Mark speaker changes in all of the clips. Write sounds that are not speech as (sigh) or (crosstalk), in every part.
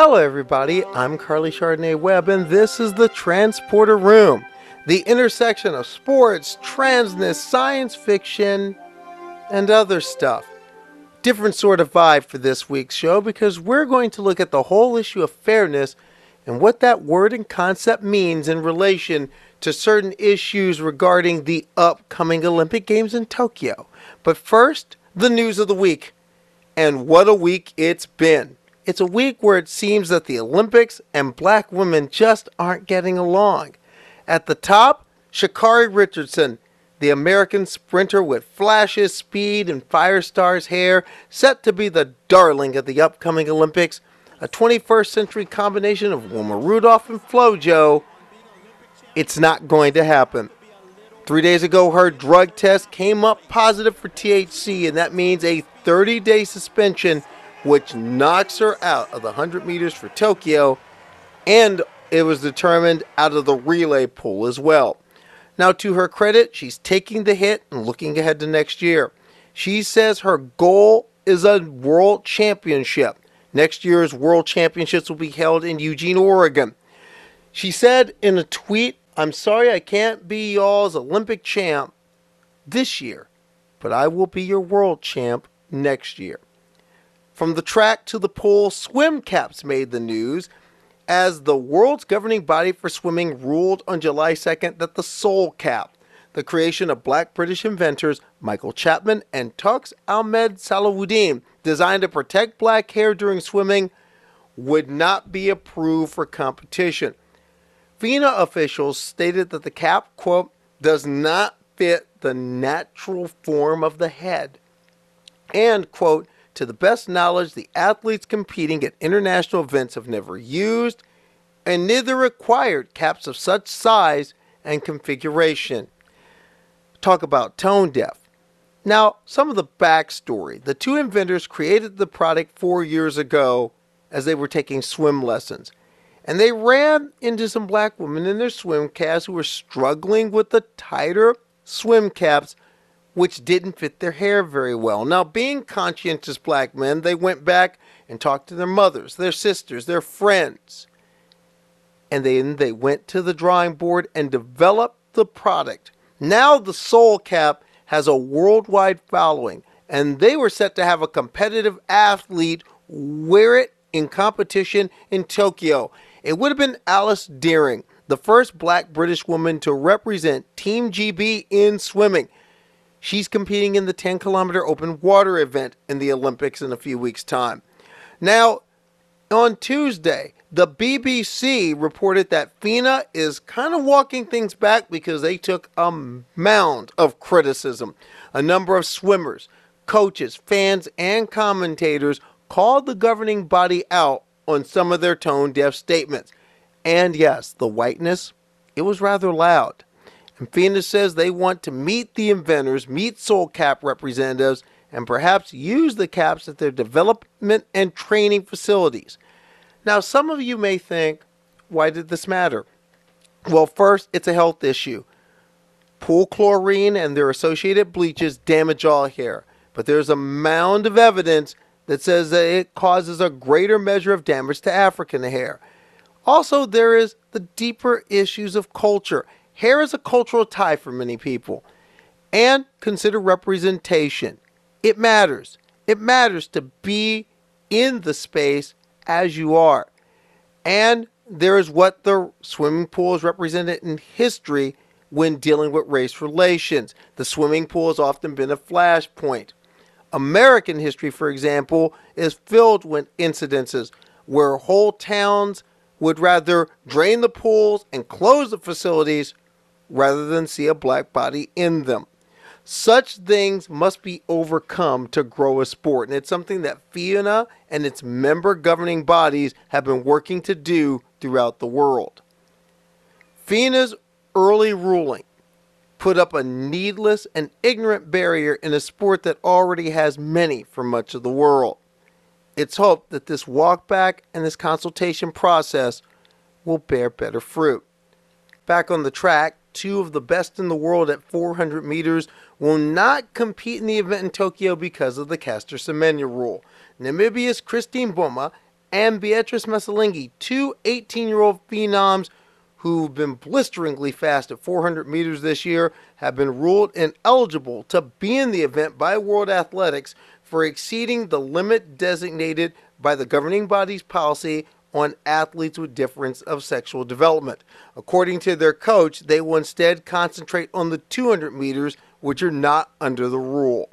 Speaker 1: Hello, everybody. I'm Carly Chardonnay Webb, and this is the Transporter Room, the intersection of sports, transness, science fiction, and other stuff. Different sort of vibe for this week's show because we're going to look at the whole issue of fairness and what that word and concept means in relation to certain issues regarding the upcoming Olympic Games in Tokyo. But first, the news of the week. And what a week it's been. It's a week where it seems that the Olympics and black women just aren't getting along. At the top, Sha'Carri Richardson, the American sprinter with flashes, speed, and Firestar's hair, set to be the darling of the upcoming Olympics. A 21st century combination of Wilma Rudolph and FloJo. It's not going to happen. Three days ago, her drug test came up positive for THC, and that means a 30 day suspension, which knocks her out of the 100 meters for Tokyo, and it was determined out of the relay pool as well. Now, to her credit, she's taking the hit and looking ahead to next year. She says her goal is a world championship. Next year's world championships will be held in Eugene, Oregon. She said in a tweet I'm sorry I can't be y'all's Olympic champ this year, but I will be your world champ next year. From the track to the pool, swim caps made the news as the world's governing body for swimming ruled on July 2nd that the Soul Cap, the creation of black British inventors Michael Chapman and Toks Ahmed Salawudeen, designed to protect black hair during swimming, would not be approved for competition. FINA officials stated that the cap, quote, does not fit the natural form of the head. And, quote, to the best knowledge, the athletes competing at international events have never used and neither required caps of such size and configuration. Talk about tone deaf. Now, some of the backstory. The two inventors created the product four years ago as they were taking swim lessons. And they ran into some black women in their swim caps who were struggling with the tighter swim caps, which didn't fit their hair very well. Now, being conscientious black men, they went back and talked to their mothers, their sisters, their friends. And then they went to the drawing board and developed the product. Now, the Soul Cap has a worldwide following, and they were set to have a competitive athlete wear it in competition in Tokyo. It would have been Alice Dearing, the first black British woman to represent Team GB in swimming. She's competing in the 10 kilometer open water event in the Olympics in a few weeks' time. Now, on Tuesday, the BBC reported that FINA is kind of walking things back because they took a mound of criticism. A number of swimmers, coaches, fans, and commentators called the governing body out on some of their tone deaf statements. And yes, the whiteness, it was rather loud. And FINA says they want to meet the inventors, meet Soul Cap representatives, and perhaps use the caps at their development and training facilities. Now, some of you may think, why did this matter? Well, first, it's a health issue. Pool chlorine and their associated bleaches damage all hair, but there's a mound of evidence that says that it causes a greater measure of damage to African hair. Also, there is the deeper issues of culture. Hair is a cultural tie for many people. And consider representation. It matters. It matters to be in the space as you are. And there is what the swimming pool is represented in history when dealing with race relations. The swimming pool has often been a flashpoint. American history, for example, is filled with incidences where whole towns would rather drain the pools and close the facilities rather than see a black body in them. Such things must be overcome to grow a sport, and it's something that FINA and its member governing bodies have been working to do throughout the world. FINA's early ruling put up a needless and ignorant barrier in a sport that already has many for much of the world. It's hoped that this walk back and this consultation process will bear better fruit. Back on the track, two of the best in the world at 400 meters will not compete in the event in Tokyo because of the Caster Semenya rule. Namibia's Christine Mboma and Beatrice Masilingi, two 18 year old phenoms who've been blisteringly fast at 400 meters this year, have been ruled ineligible to be in the event by World Athletics for exceeding the limit designated by the governing body's policy on athletes with difference of sexual development. According to their coach, they will instead concentrate on the 200 meters, which are not under the rule.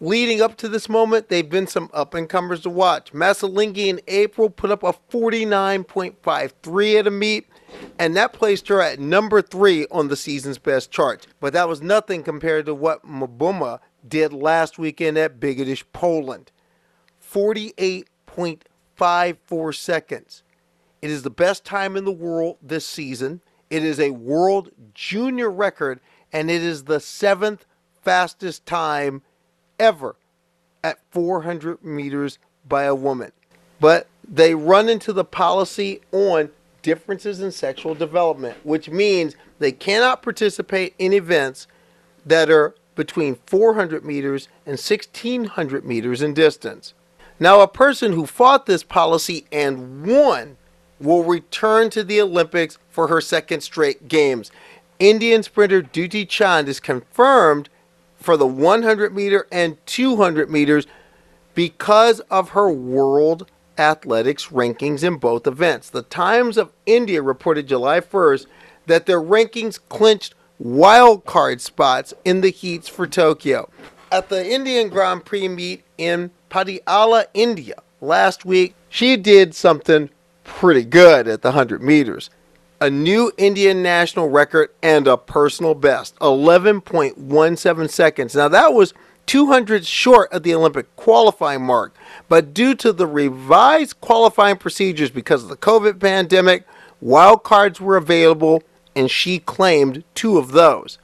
Speaker 1: Leading up to this moment, they've been some up and comers to watch. Masilingi in April put up a 49.53 at a meet, and that placed her at number three on the season's best chart. But that was nothing compared to what Mboma did last weekend at Bydgoszcz, Poland. 48.54 seconds. It is the best time in the world this season. It is a world junior record, and it is the seventh fastest time ever at 400 meters by a woman. But they run into the policy on differences in sexual development, which means they cannot participate in events that are between 400 meters and 1600 meters in distance. Now, a person who fought this policy and won will return to the Olympics for her second straight games. Indian sprinter Dutee Chand is confirmed for the 100 meter and 200 meters because of her world athletics rankings in both events. The Times of India reported July 1st that their rankings clinched wild card spots in the heats for Tokyo. At the Indian Grand Prix meet in Patiala, India last week, she did something pretty good at the 100 meters a new Indian national record and a personal best 11.17 seconds. Now, that was 200 short of the Olympic qualifying mark, but due to the revised qualifying procedures because of the COVID pandemic, wild cards were available and she claimed two of those.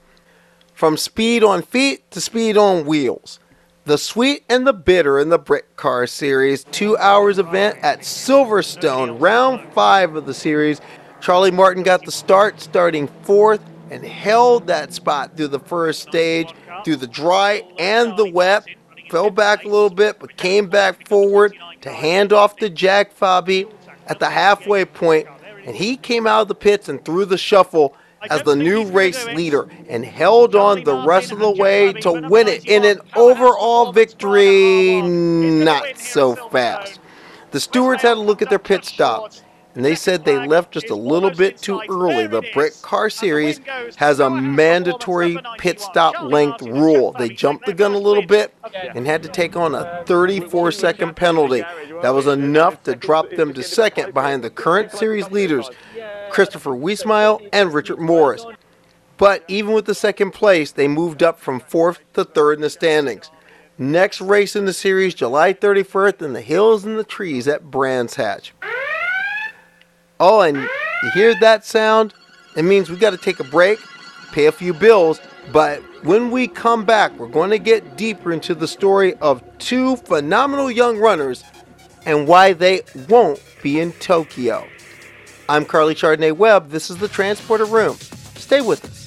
Speaker 1: From speed on feet to speed on wheels. The Sweet and the Bitter in the Brit Car Series two hours event at Silverstone, round five of the series, Charlie Martin got the start, starting fourth, and held that spot through the first stage, through the dry and the wet. Fell back a little bit, but came back forward to hand off to Jack Fabi at the halfway point, and he came out of the pits and threw the shuffle as the new race leader and held on the rest of the way to win it in an overall victory. Not so fast. The stewards had to look at their pit stop and they said they left just a little bit too early. The Brit Car Series has a mandatory pit stop length rule. They jumped the gun a little bit and had to take on a 34 second penalty. That was enough to drop them to second behind the current series leaders, Christopher Wiesmile and Richard Morris. But even with the second place, they moved up from fourth to third in the standings. Next race in the series, July 31st, in the hills and the trees at Brands Hatch. Oh, and you hear that sound? It means we got to take a break, pay a few bills, but when we come back, we're going to get deeper into the story of two phenomenal young runners and why they won't be in Tokyo. I'm Carly Chardonnay Webb. This is the Transporter Room. Stay with us.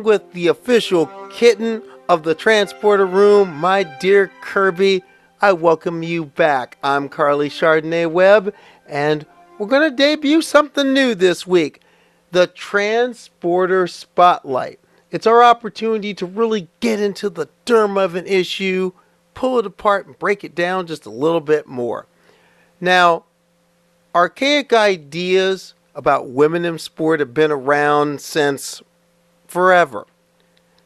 Speaker 1: Along with the official kitten of the transporter room, my dear Kirby, I welcome you back. I'm Carly Chardonnay Webb, and we're going to debut something new this week the Transporter Spotlight. It's our opportunity to really get into the derm of an issue, pull it apart, and break it down just a little bit more. Now, archaic ideas about women in sport have been around since forever.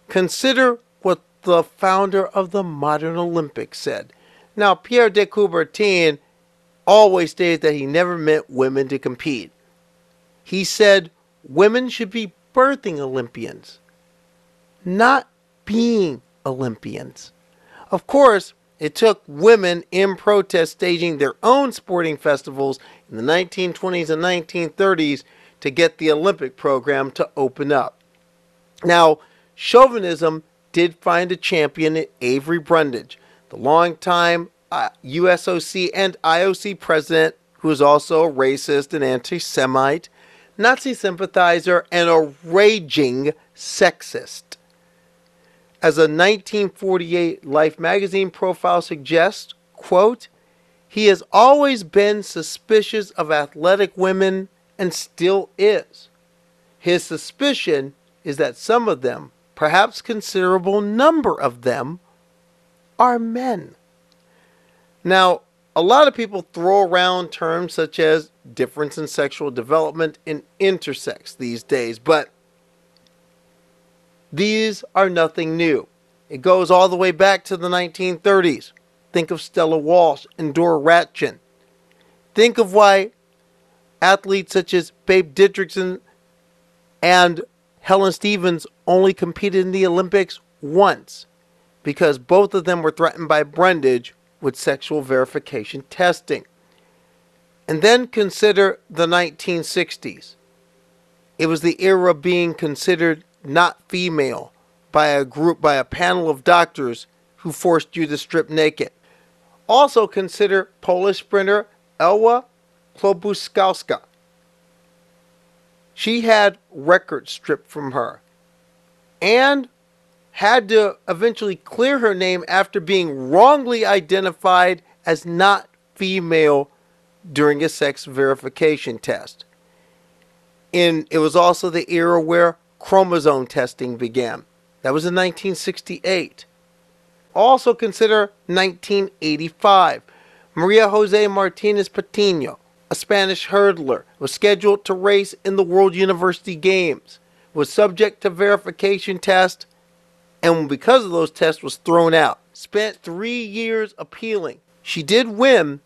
Speaker 1: Consider what the founder of the modern Olympics said. Now, Pierre de Coubertin always stated that he never meant women to compete. He said women should be birthing Olympians, not being Olympians. Of course, it took women in protest staging their own sporting festivals in the 1920s and 1930s to get the Olympic program to open up. Now, chauvinism did find a champion in Avery Brundage, the longtime uh, USOC and IOC president, who is also a racist and anti Semite, Nazi sympathizer, and a raging sexist. As a 1948 Life magazine profile suggests, quote, he has always been suspicious of athletic women and still is. His suspicion is that some of them, perhaps considerable number of them, are men. Now, a lot of people throw around terms such as difference in sexual development and intersex these days, but these are nothing new. It goes all the way back to the 1930s. Think of Stella Walsh and Dora Ratjen. Think of why athletes such as Babe Didrikson and Helen Stephens only competed in the Olympics once because both of them were threatened by Brundage with sexual verification testing. And then consider the 1960s. It was the era of being considered not female by a group, by a panel of doctors who forced you to strip naked. Also consider Polish sprinter Elwa Klobukowska. She had records stripped from her and had to eventually clear her name after being wrongly identified as not female during a sex verification test. In it was also the era where chromosome testing began. That was in 1968. Also consider 1985. Maria Jose Martinez Patino, a Spanish hurdler, was scheduled to race in the World University Games, was subject to verification test, and because of those tests was thrown out. Spent three years appealing. She did win,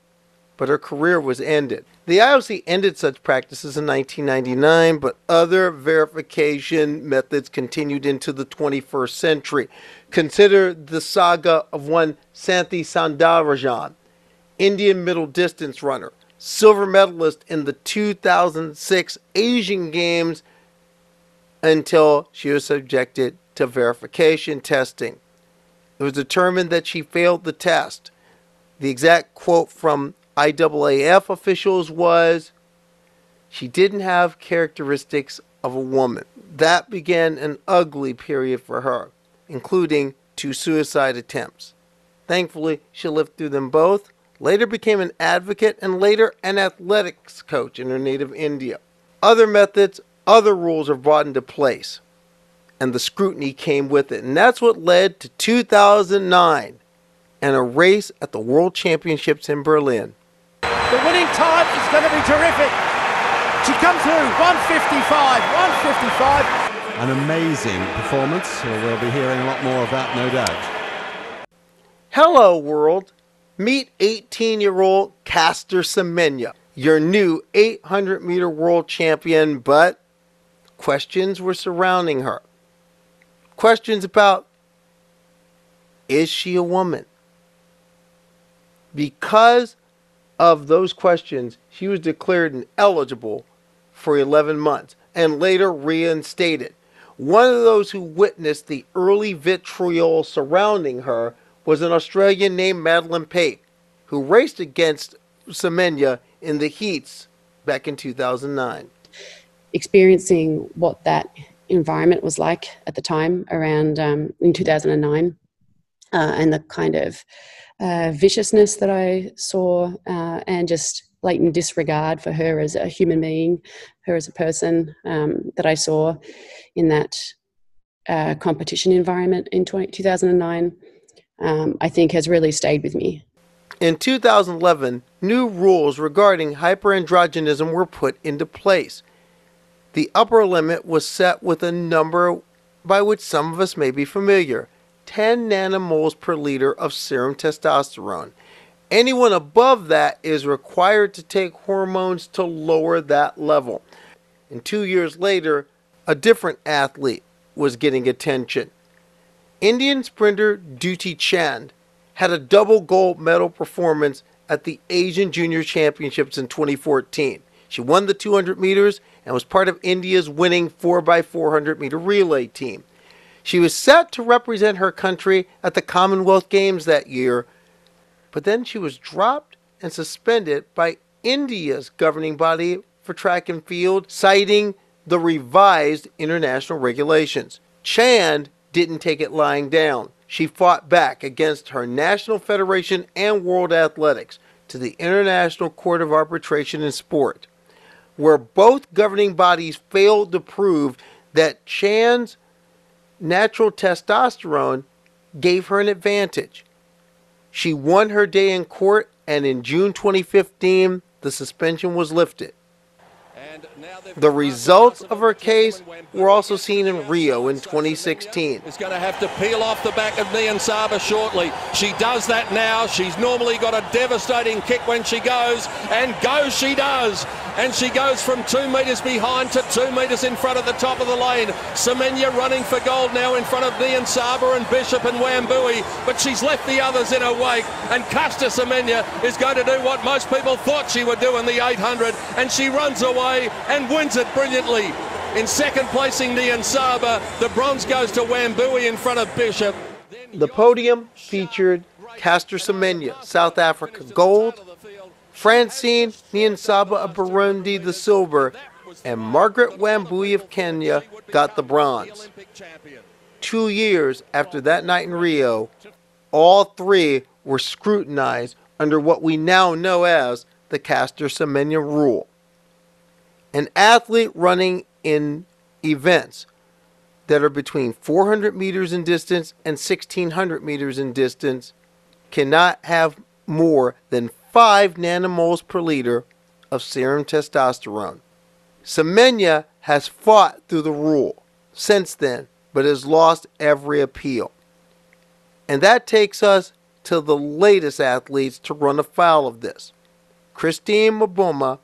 Speaker 1: but her career was ended. The IOC ended such practices in 1999, but other verification methods continued into the 21st century. Consider the saga of one Santhi Soundarajan, Indian middle distance runner, silver medalist in the 2006 Asian Games until she was subjected to verification testing. It was determined that she failed the test. The exact quote from IAAF officials was she didn't have characteristics of a woman. That began an ugly period for her including two suicide attempts. Thankfully, she lived through them both, later became an advocate, and later an athletics coach in her native India. Other methods, other rules are brought into place, and the scrutiny came with it. And that's what led to 2009 and a race at the World Championships in Berlin.
Speaker 2: The winning time is going to be terrific. She comes through 155, 155
Speaker 3: an amazing performance. We'll be hearing a lot more of that, no doubt.
Speaker 1: Hello, world. Meet 18 year old Caster Semenya, your new 800 meter world champion, but questions were surrounding her. Questions about is she a woman? Because of those questions, she was declared ineligible for 11 months and later reinstated. One of those who witnessed the early vitriol surrounding her was an Australian named Madeleine Pape, who raced against Semenya in the heats back in 2009.
Speaker 4: Experiencing what that environment was like at the time around um, in 2009 uh, and the kind of uh, viciousness that I saw uh, and just blatant disregard for her as a human being, her as a person um, that I saw in that uh, competition environment in 20, 2009, um, I think has really stayed with me.
Speaker 1: In 2011, new rules regarding hyperandrogenism were put into place. The upper limit was set with a number by which some of us may be familiar 10 nanomoles per liter of serum testosterone. Anyone above that is required to take hormones to lower that level. And two years later, a different athlete was getting attention. Indian sprinter Dutee Chand had a double gold medal performance at the Asian Junior Championships in 2014. She won the 200 meters and was part of India's winning 4x400 meter relay team. She was set to represent her country at the Commonwealth Games that year, but then she was dropped and suspended by India's governing body for track and field, citing the revised international regulations. Chand didn't take it lying down. She fought back against her national federation and world athletics to the International Court of Arbitration in Sport, where both governing bodies failed to prove that Chand's natural testosterone gave her an advantage. She won her day in court, and in June 2015, the suspension was lifted. The results of her case were also seen in Rio in 2016.
Speaker 5: Is going to have to peel off the back of Niyonsaba shortly. She does that now. She's normally got a devastating kick when she goes, and go she does. And she goes from two metres behind to two metres in front at the top of the lane. Semenya running for gold now in front of Niyonsaba and Bishop and Wambui, but she's left the others in her wake. And Caster Semenya is going to do what most people thought she would do in the 800, and she runs away and wins it brilliantly. In second placing Niyonsaba, the bronze goes to Wambui in front of Bishop.
Speaker 1: The podium featured Caster Semenya, South Africa, gold, Francine Niyonsaba of Burundi, the silver, and Margaret Wambui of Kenya got the bronze. Two years after that night in Rio, all three were scrutinized under what we now know as the Caster Semenya rule. An athlete running in events that are between 400 meters in distance and 1600 meters in distance cannot have more than 5 nanomoles per liter of serum testosterone. Semenya has fought through the rule since then, but has lost every appeal. And that takes us to the latest athletes to run afoul of this. Christine Mboma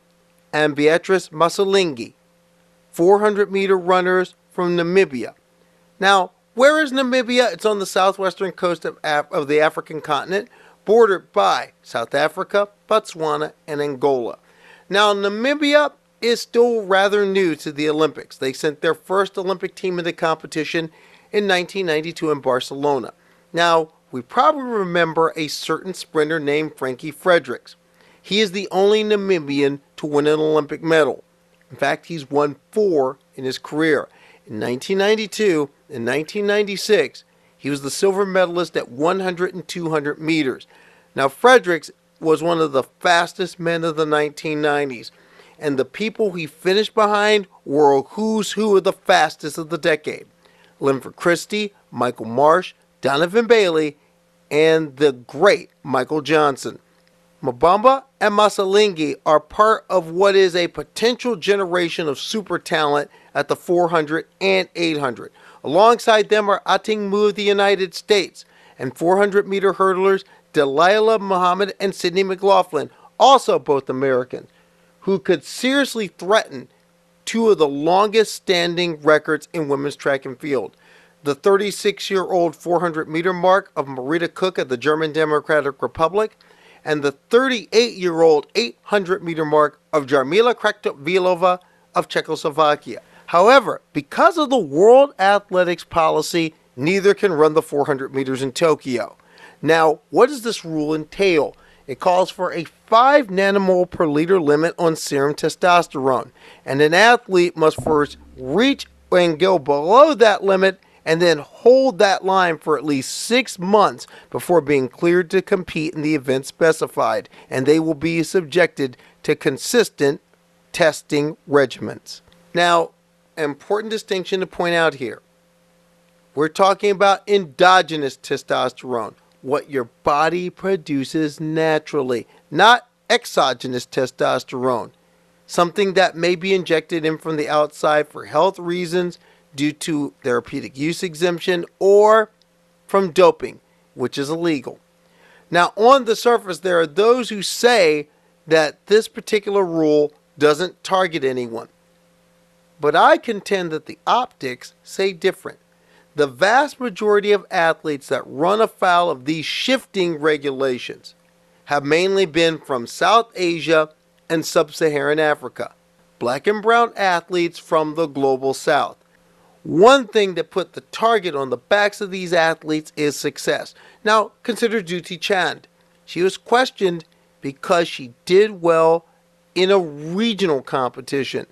Speaker 1: and Beatrice Masilingi, 400 meter runners from Namibia. Now, where is Namibia? It's on the southwestern coast of, Af- of the African continent, bordered by South Africa, Botswana, and Angola. Now, Namibia is still rather new to the Olympics. They sent their first Olympic team into competition in 1992 in Barcelona. Now, we probably remember a certain sprinter named Frankie Fredericks. He is the only Namibian to win an Olympic medal. In fact, he's won four in his career. In 1992 and 1996, he was the silver medalist at 100 and 200 meters. Now, Fredericks was one of the fastest men of the 1990s, and the people he finished behind were who's who of the fastest of the decade Linford Christie, Michael Marsh, Donovan Bailey, and the great Michael Johnson. Mboma and Masilingi are part of what is a potential generation of super talent at the 400 and 800. Alongside them are Athing Mu of the United States and 400 meter hurdlers Dalilah Muhammad and Sydney McLaughlin, also both Americans, who could seriously threaten two of the longest standing records in women's track and field. The 36 year old 400 meter mark of Marita Koch of the German Democratic Republic and the 38 year old 800 meter mark of Jarmila Kratochvilova of Czechoslovakia. However, because of the World Athletics policy, neither can run the 400 meters in Tokyo. Now, what does this rule entail? It calls for a 5 nanomole per liter limit on serum testosterone, and an athlete must first reach and go below that limit and then hold that line for at least six months before being cleared to compete in the event specified, and they will be subjected to consistent testing regimens. Now, important distinction to point out here we're talking about endogenous testosterone, what your body produces naturally, not exogenous testosterone, something that may be injected in from the outside for health reasons due to therapeutic use exemption or from doping, which is illegal. Now, on the surface, there are those who say that this particular rule doesn't target anyone. But I contend that the optics say different. The vast majority of athletes that run afoul of these shifting regulations have mainly been from South Asia and Sub Saharan Africa. black and brown athletes from the global south. One thing that put the target on the backs of these athletes is success. Now, consider Dutee Chand. She was questioned because she did well in a regional competition.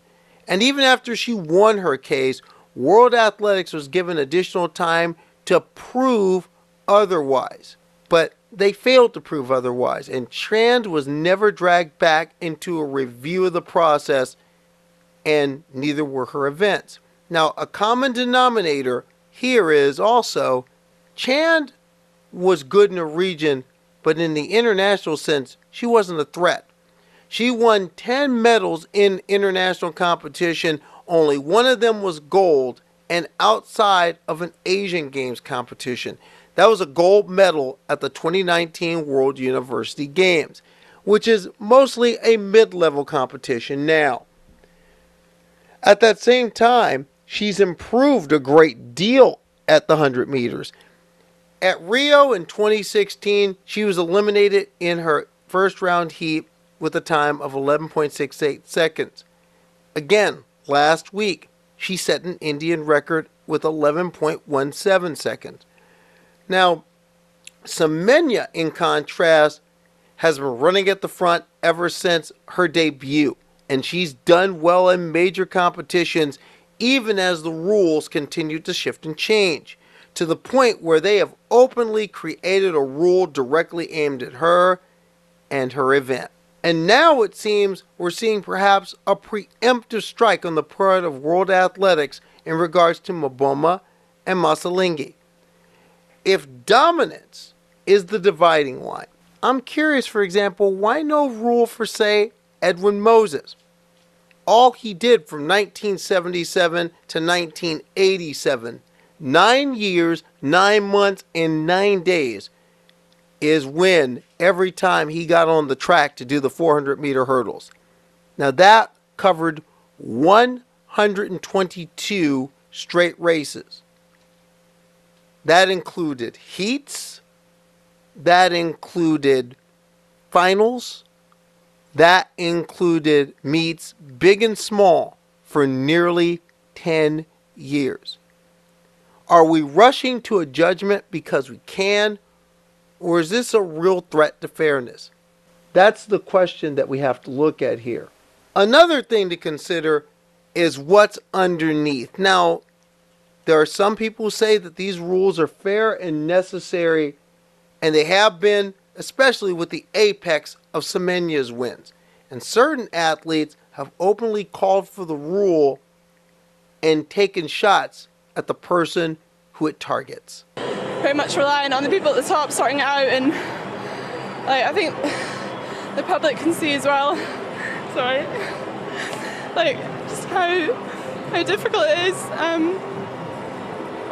Speaker 1: And even after she won her case, World Athletics was given additional time to prove otherwise. But they failed to prove otherwise, and Chand was never dragged back into a review of the process, and neither were her events. Now, a common denominator here is also Chand was good in a region, but in the international sense, she wasn't a threat. She won 10 medals in international competition, only one of them was gold, and outside of an Asian Games competition. That was a gold medal at the 2019 World University Games, which is mostly a mid level competition now. At that same time, she's improved a great deal at the 100 meters. At Rio in 2016, she was eliminated in her first round heat with a time of 11.68 seconds. Again, last week, she set an Indian record with 11.17 seconds. Now, Semenya, in contrast, has been running at the front ever since her debut, and she's done well in major competitions, even as the rules continue to shift and change, to the point where they have openly created a rule directly aimed at her and her event. And now it seems we're seeing perhaps a preemptive strike on the part of World Athletics in regards to Mboma and Masilingi if dominance is the dividing line, I'm curious, for example, why no rule for, say, Edwin Moses? All he did from 1977 to 1987, nine years, nine months, and nine days, is when every time he got on the track to do the 400 meter hurdles. Now that covered 122 straight races. That included heats, that included finals, that included meets big and small for nearly 10 years. Are we rushing to a judgment because we can, or is this a real threat to fairness? That's the question that we have to look at here. Another thing to consider is what's underneath. Now, there are some people who say that these rules are fair and necessary, and they have been, especially with the apex of Semenya's wins. And certain athletes have openly called for the rule and taken shots at the person who it targets.
Speaker 6: Very much relying on the people at the top sorting it out, and like I think the public can see as well. (laughs) Sorry, like just how how difficult it is. Um,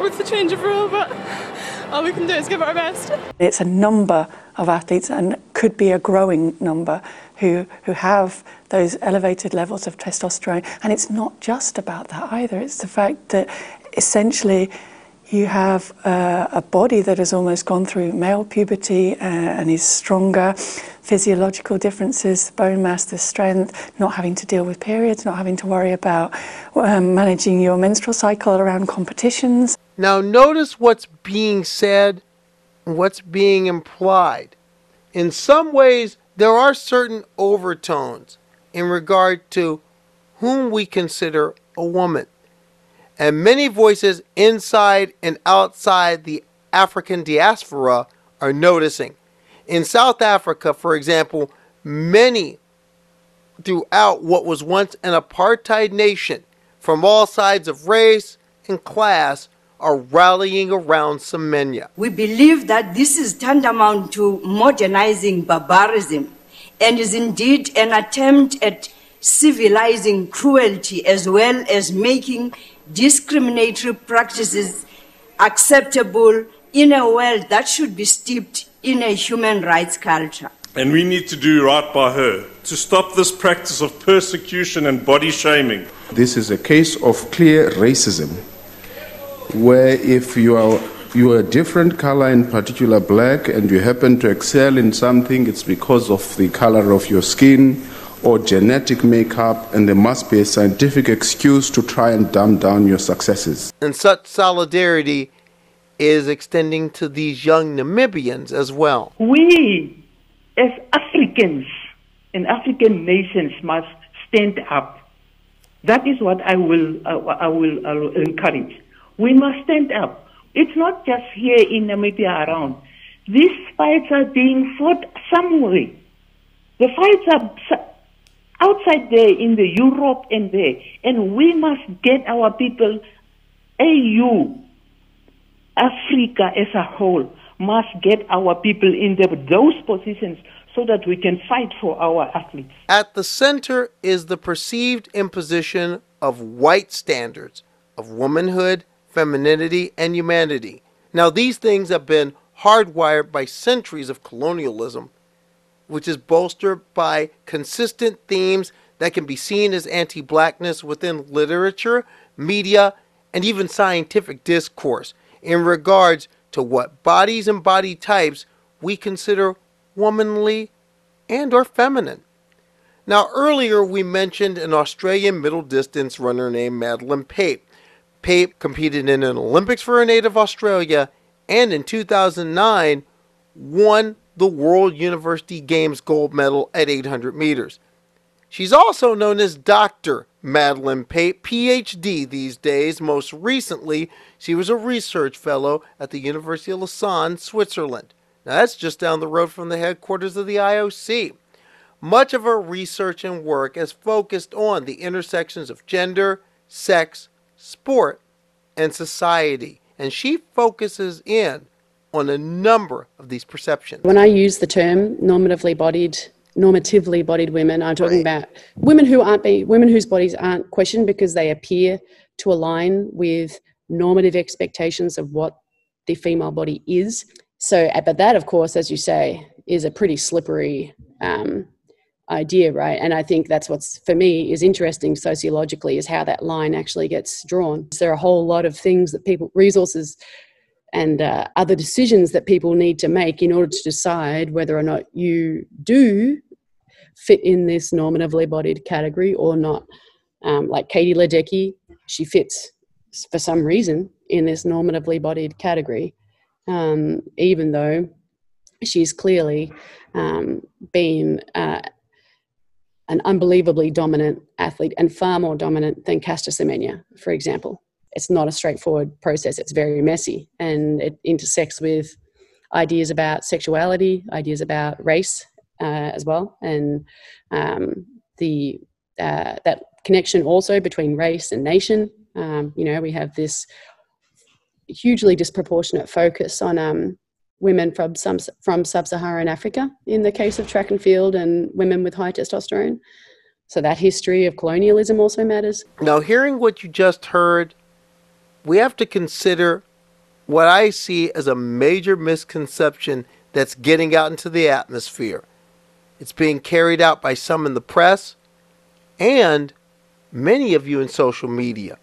Speaker 6: with the change of rule, but all we can do is give our best.
Speaker 7: It's a number of athletes and could be a growing number who, who have those elevated levels of testosterone. And it's not just about that either, it's the fact that essentially you have uh, a body that has almost gone through male puberty uh, and is stronger, physiological differences, bone mass, the strength, not having to deal with periods, not having to worry about um, managing your menstrual cycle around competitions.
Speaker 1: Now, notice what's being said, what's being implied. In some ways, there are certain overtones in regard to whom we consider a woman. And many voices inside and outside the African diaspora are noticing. In South Africa, for example, many throughout what was once an apartheid nation from all sides of race and class are rallying around Semenya.
Speaker 8: We believe that this is tantamount to modernizing barbarism and is indeed an attempt at civilizing cruelty as well as making discriminatory practices acceptable in a world that should be steeped in a human rights culture.
Speaker 9: And we need to do right by her to stop this practice of persecution and body shaming.
Speaker 10: This is a case of clear racism where if you are you are a different color, in particular black, and you happen to excel in something, it's because of the color of your skin or genetic makeup, and there must be a scientific excuse to try and dumb down your successes.
Speaker 1: And such solidarity is extending to these young Namibians as well.
Speaker 11: We, as Africans and African nations, must stand up. That is what I will, uh, I will, I will encourage. We must stand up. It's not just here in Namibia around. These fights are being fought somewhere. The fights are outside there in the Europe and there, and we must get our people, AU, Africa as a whole, must get our people in the, those positions so that we can fight for our athletes.
Speaker 1: At the center is the perceived imposition of white standards of womanhood, femininity, and humanity. Now, these things have been hardwired by centuries of colonialism, which is bolstered by consistent themes that can be seen as anti blackness within literature, media, and even scientific discourse in regards to what bodies and body types we consider womanly and or feminine. Now earlier we mentioned an Australian middle distance runner named Madeleine Pape. Pape competed in an Olympics for her native Australia and in 2009 won the World University Games gold medal at 800 meters. She's also known as Dr. Madeleine Pape, PhD these days. Most recently, she was a research fellow at the University of Lausanne, Switzerland. Now, that's just down the road from the headquarters of the IOC. Much of her research and work has focused on the intersections of gender, sex, sport, and society, and she focuses in on a number of these perceptions.
Speaker 4: When I use the term normatively bodied normatively bodied women. I'm talking right. about women who aren't be, women whose bodies aren't questioned because they appear to align with normative expectations of what the female body is. So, uh, but that, of course, as you say, is a pretty slippery um, idea, right? And I think that's what's for me is interesting sociologically is how that line actually gets drawn. There are a whole lot of things that people resources and uh, other decisions that people need to make in order to decide whether or not you do fit in this normatively bodied category or not. Um, like Katie Ledecky, she fits for some reason in this normatively bodied category, um, even though she's clearly um, been uh, an unbelievably dominant athlete and far more dominant than Caster Semenya, for example it's not a straightforward process. It's very messy and it intersects with ideas about sexuality, ideas about race uh, as well, and um, the uh, that connection also between race and nation. Um, you know, we have this hugely disproportionate focus on um, women from some from sub-Saharan Africa in the case of track and field, and women with high testosterone. So that history of colonialism also matters.
Speaker 1: Now, hearing what you just heard we have to consider what I see as a major misconception that's getting out into the atmosphere. It's being carried out by some in the press and many of you in social media.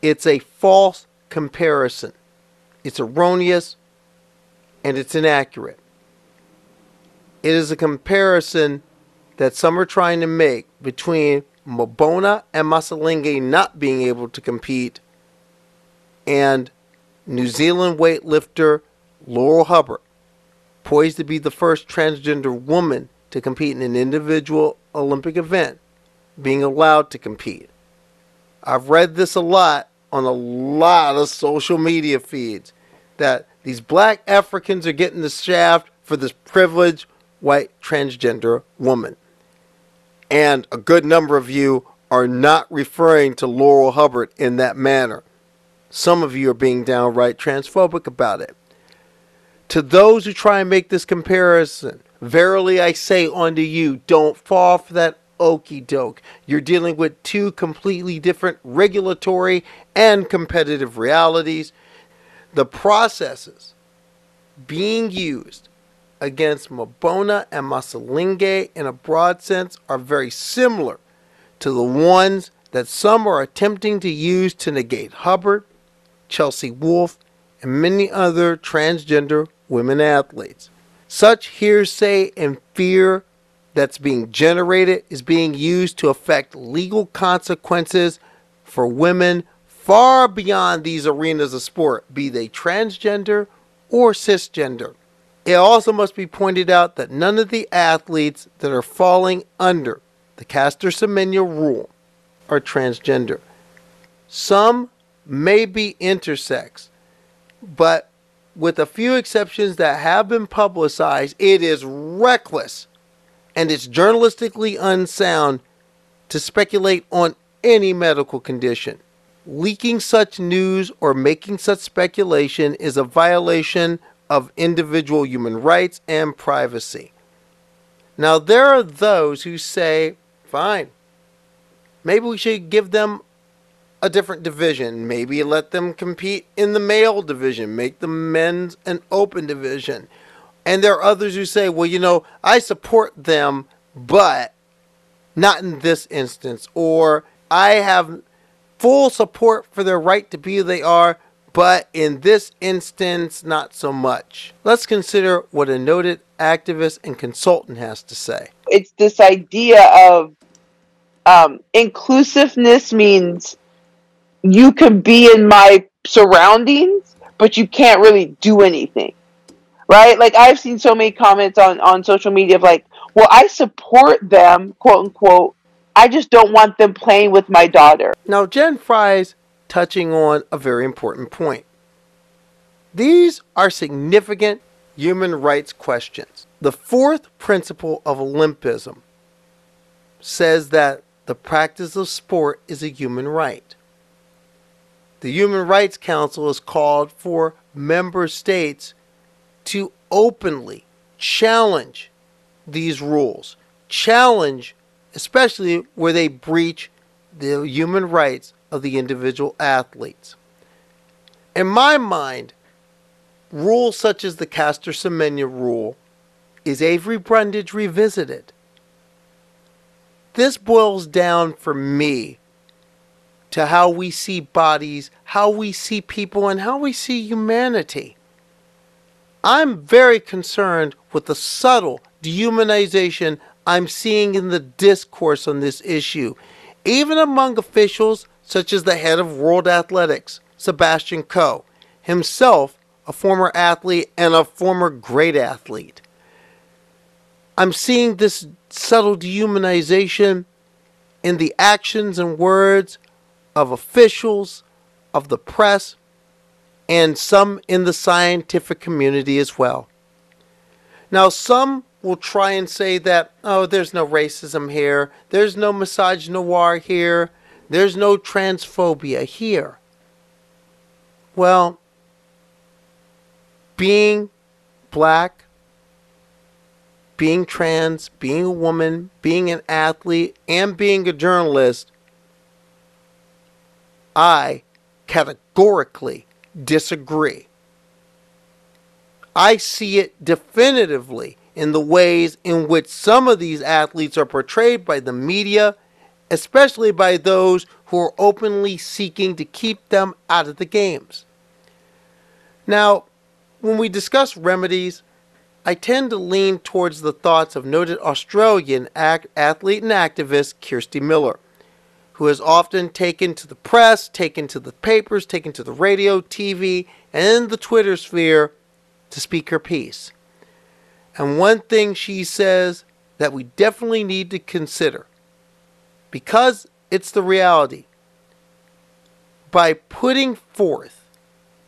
Speaker 1: It's a false comparison. It's erroneous and it's inaccurate. It is a comparison that some are trying to make between Mboma and Masilingi not being able to compete and New Zealand weightlifter Laurel Hubbard, poised to be the first transgender woman to compete in an individual Olympic event, being allowed to compete. I've read this a lot on a lot of social media feeds that these black Africans are getting the shaft for this privileged white transgender woman. And a good number of you are not referring to Laurel Hubbard in that manner. Some of you are being downright transphobic about it. To those who try and make this comparison, verily I say unto you, don't fall for that okey doke. You're dealing with two completely different regulatory and competitive realities. The processes being used against Mboma and Masilingi in a broad sense are very similar to the ones that some are attempting to use to negate Hubbard Chelsea Wolfe, and many other transgender women athletes. Such hearsay and fear that's being generated is being used to affect legal consequences for women far beyond these arenas of sport, be they transgender or cisgender. It also must be pointed out that none of the athletes that are falling under the Caster Semenya rule are transgender. Some may be intersex, but with a few exceptions that have been publicized, it is reckless and it's journalistically unsound to speculate on any medical condition. Leaking such news or making such speculation is a violation of individual human rights and privacy. Now, there are those who say, fine, maybe we should give them a different division. Maybe let them compete in the male division, make the men's an open division. And there are others who say, well, you know, I support them, but not in this instance. Or I have full support for their right to be who they are, but in this instance, not so much. Let's consider what a noted activist and consultant has to say.
Speaker 12: It's this idea of um, inclusiveness means you can be in my surroundings, but you can't really do anything. Right? Like I've seen so many comments on, on social media of like, well, I support them, quote unquote, I just don't want them playing with my daughter.
Speaker 1: Now, Jen Fry's touching on a very important point. These are significant human rights questions. The fourth principle of Olympism says that the practice of sport is a human right. The Human Rights Council has called for member states to openly challenge these rules, challenge especially where they breach the human rights of the individual athletes. In my mind, rules such as the Caster Semenya rule is Avery Brundage revisited. This boils down for me to how we see bodies, how we see people, and how we see humanity. I'm very concerned with the subtle dehumanization I'm seeing in the discourse on this issue, even among officials such as the head of World Athletics, Sebastian Coe, himself a former athlete and a former great athlete. I'm seeing this subtle dehumanization in the actions and words of officials, of the press, and some in the scientific community as well. Now, some will try and say that, oh, there's no racism here, there's no misogynoir here, there's no transphobia here. Well, being black, being trans, being a woman, being an athlete, and being a journalist, I categorically disagree. I see it definitively in the ways in which some of these athletes are portrayed by the media, especially by those who are openly seeking to keep them out of the games. Now, when we discuss remedies, I tend to lean towards the thoughts of noted Australian act- athlete and activist Kirsti Miller, who has often taken to the press, taken to the papers, taken to the radio, TV, and the Twitter sphere to speak her piece. And one thing she says that we definitely need to consider, because it's the reality, by putting forth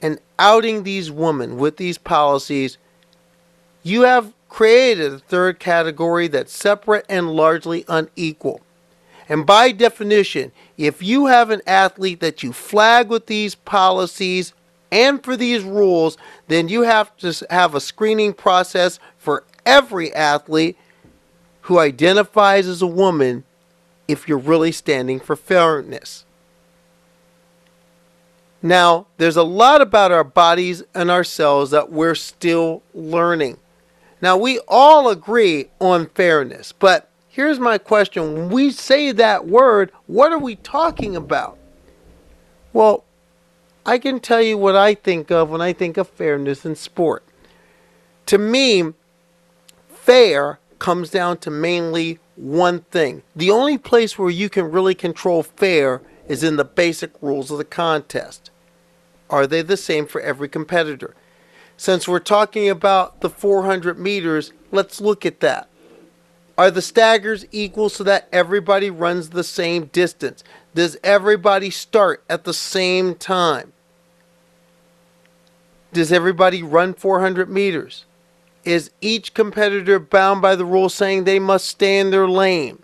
Speaker 1: and outing these women with these policies, you have created a third category that's separate and largely unequal. And by definition, if you have an athlete that you flag with these policies and for these rules, then you have to have a screening process for every athlete who identifies as a woman if you're really standing for fairness. Now, there's a lot about our bodies and ourselves that we're still learning. Now, we all agree on fairness, but here's my question. When we say that word, what are we talking about? Well, I can tell you what I think of when I think of fairness in sport. To me, fair comes down to mainly one thing. The only place where you can really control fair is in the basic rules of the contest. Are they the same for every competitor? Since we're talking about the 400 meters, let's look at that. Are the staggers equal so that everybody runs the same distance? Does everybody start at the same time? Does everybody run 400 meters? Is each competitor bound by the rule saying they must stay in their lane?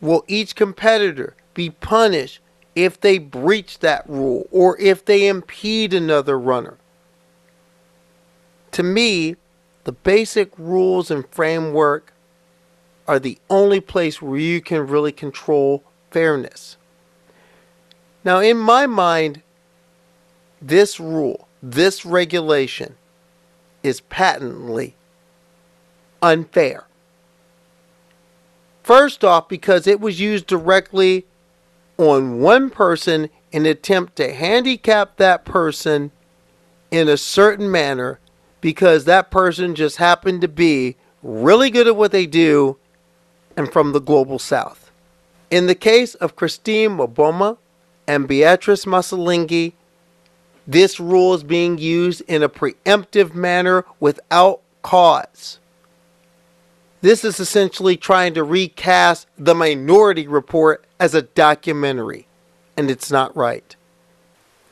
Speaker 1: Will each competitor be punished if they breach that rule or if they impede another runner? To me, the basic rules and framework are the only place where you can really control fairness. Now, in my mind, this rule, this regulation, is patently unfair. First off, because it was used directly on one person in an attempt to handicap that person in a certain manner because that person just happened to be really good at what they do and from the global south. In the case of Christine Mboma and Beatrice Masilingi, this rule is being used in a preemptive manner without cause. This is essentially trying to recast the Minority Report as a documentary, and it's not right.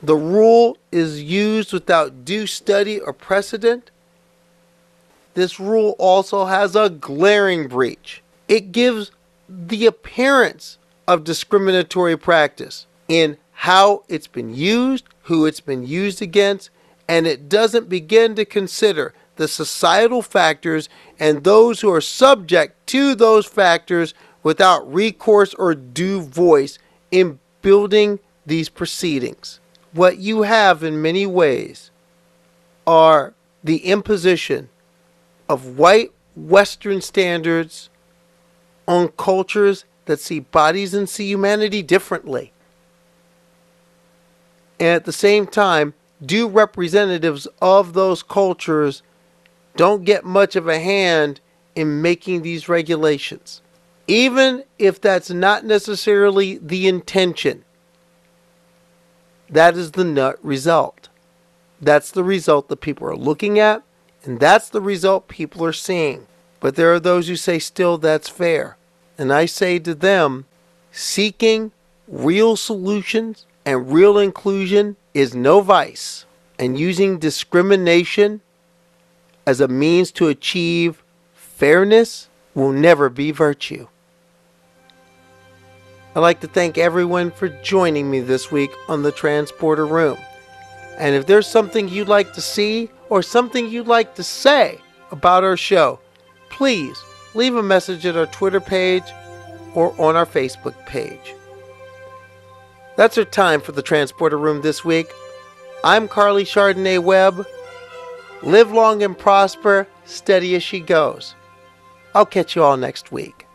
Speaker 1: The rule is used without due study or precedent. This rule also has a glaring breach. It gives the appearance of discriminatory practice in how it's been used, who it's been used against, and it doesn't begin to consider the societal factors and those who are subject to those factors without recourse or due voice in building these proceedings. What you have in many ways are the imposition of white Western standards on cultures that see bodies and see humanity differently. And at the same time, do representatives of those cultures don't get much of a hand in making these regulations. Even if that's not necessarily the intention, that is the nut result. That's the result that people are looking at, and that's the result people are seeing. But there are those who say, still, that's fair. And I say to them, seeking real solutions and real inclusion is no vice, and using discrimination as a means to achieve fairness will never be virtue. I'd like to thank everyone for joining me this week on the Transporter Room. And if there's something you'd like to see or something you'd like to say about our show, please leave a message at our Twitter page or on our Facebook page. That's our time for the Transporter Room this week. I'm Carly Chardonnay Webb. Live long and prosper, steady as she goes. I'll catch you all next week.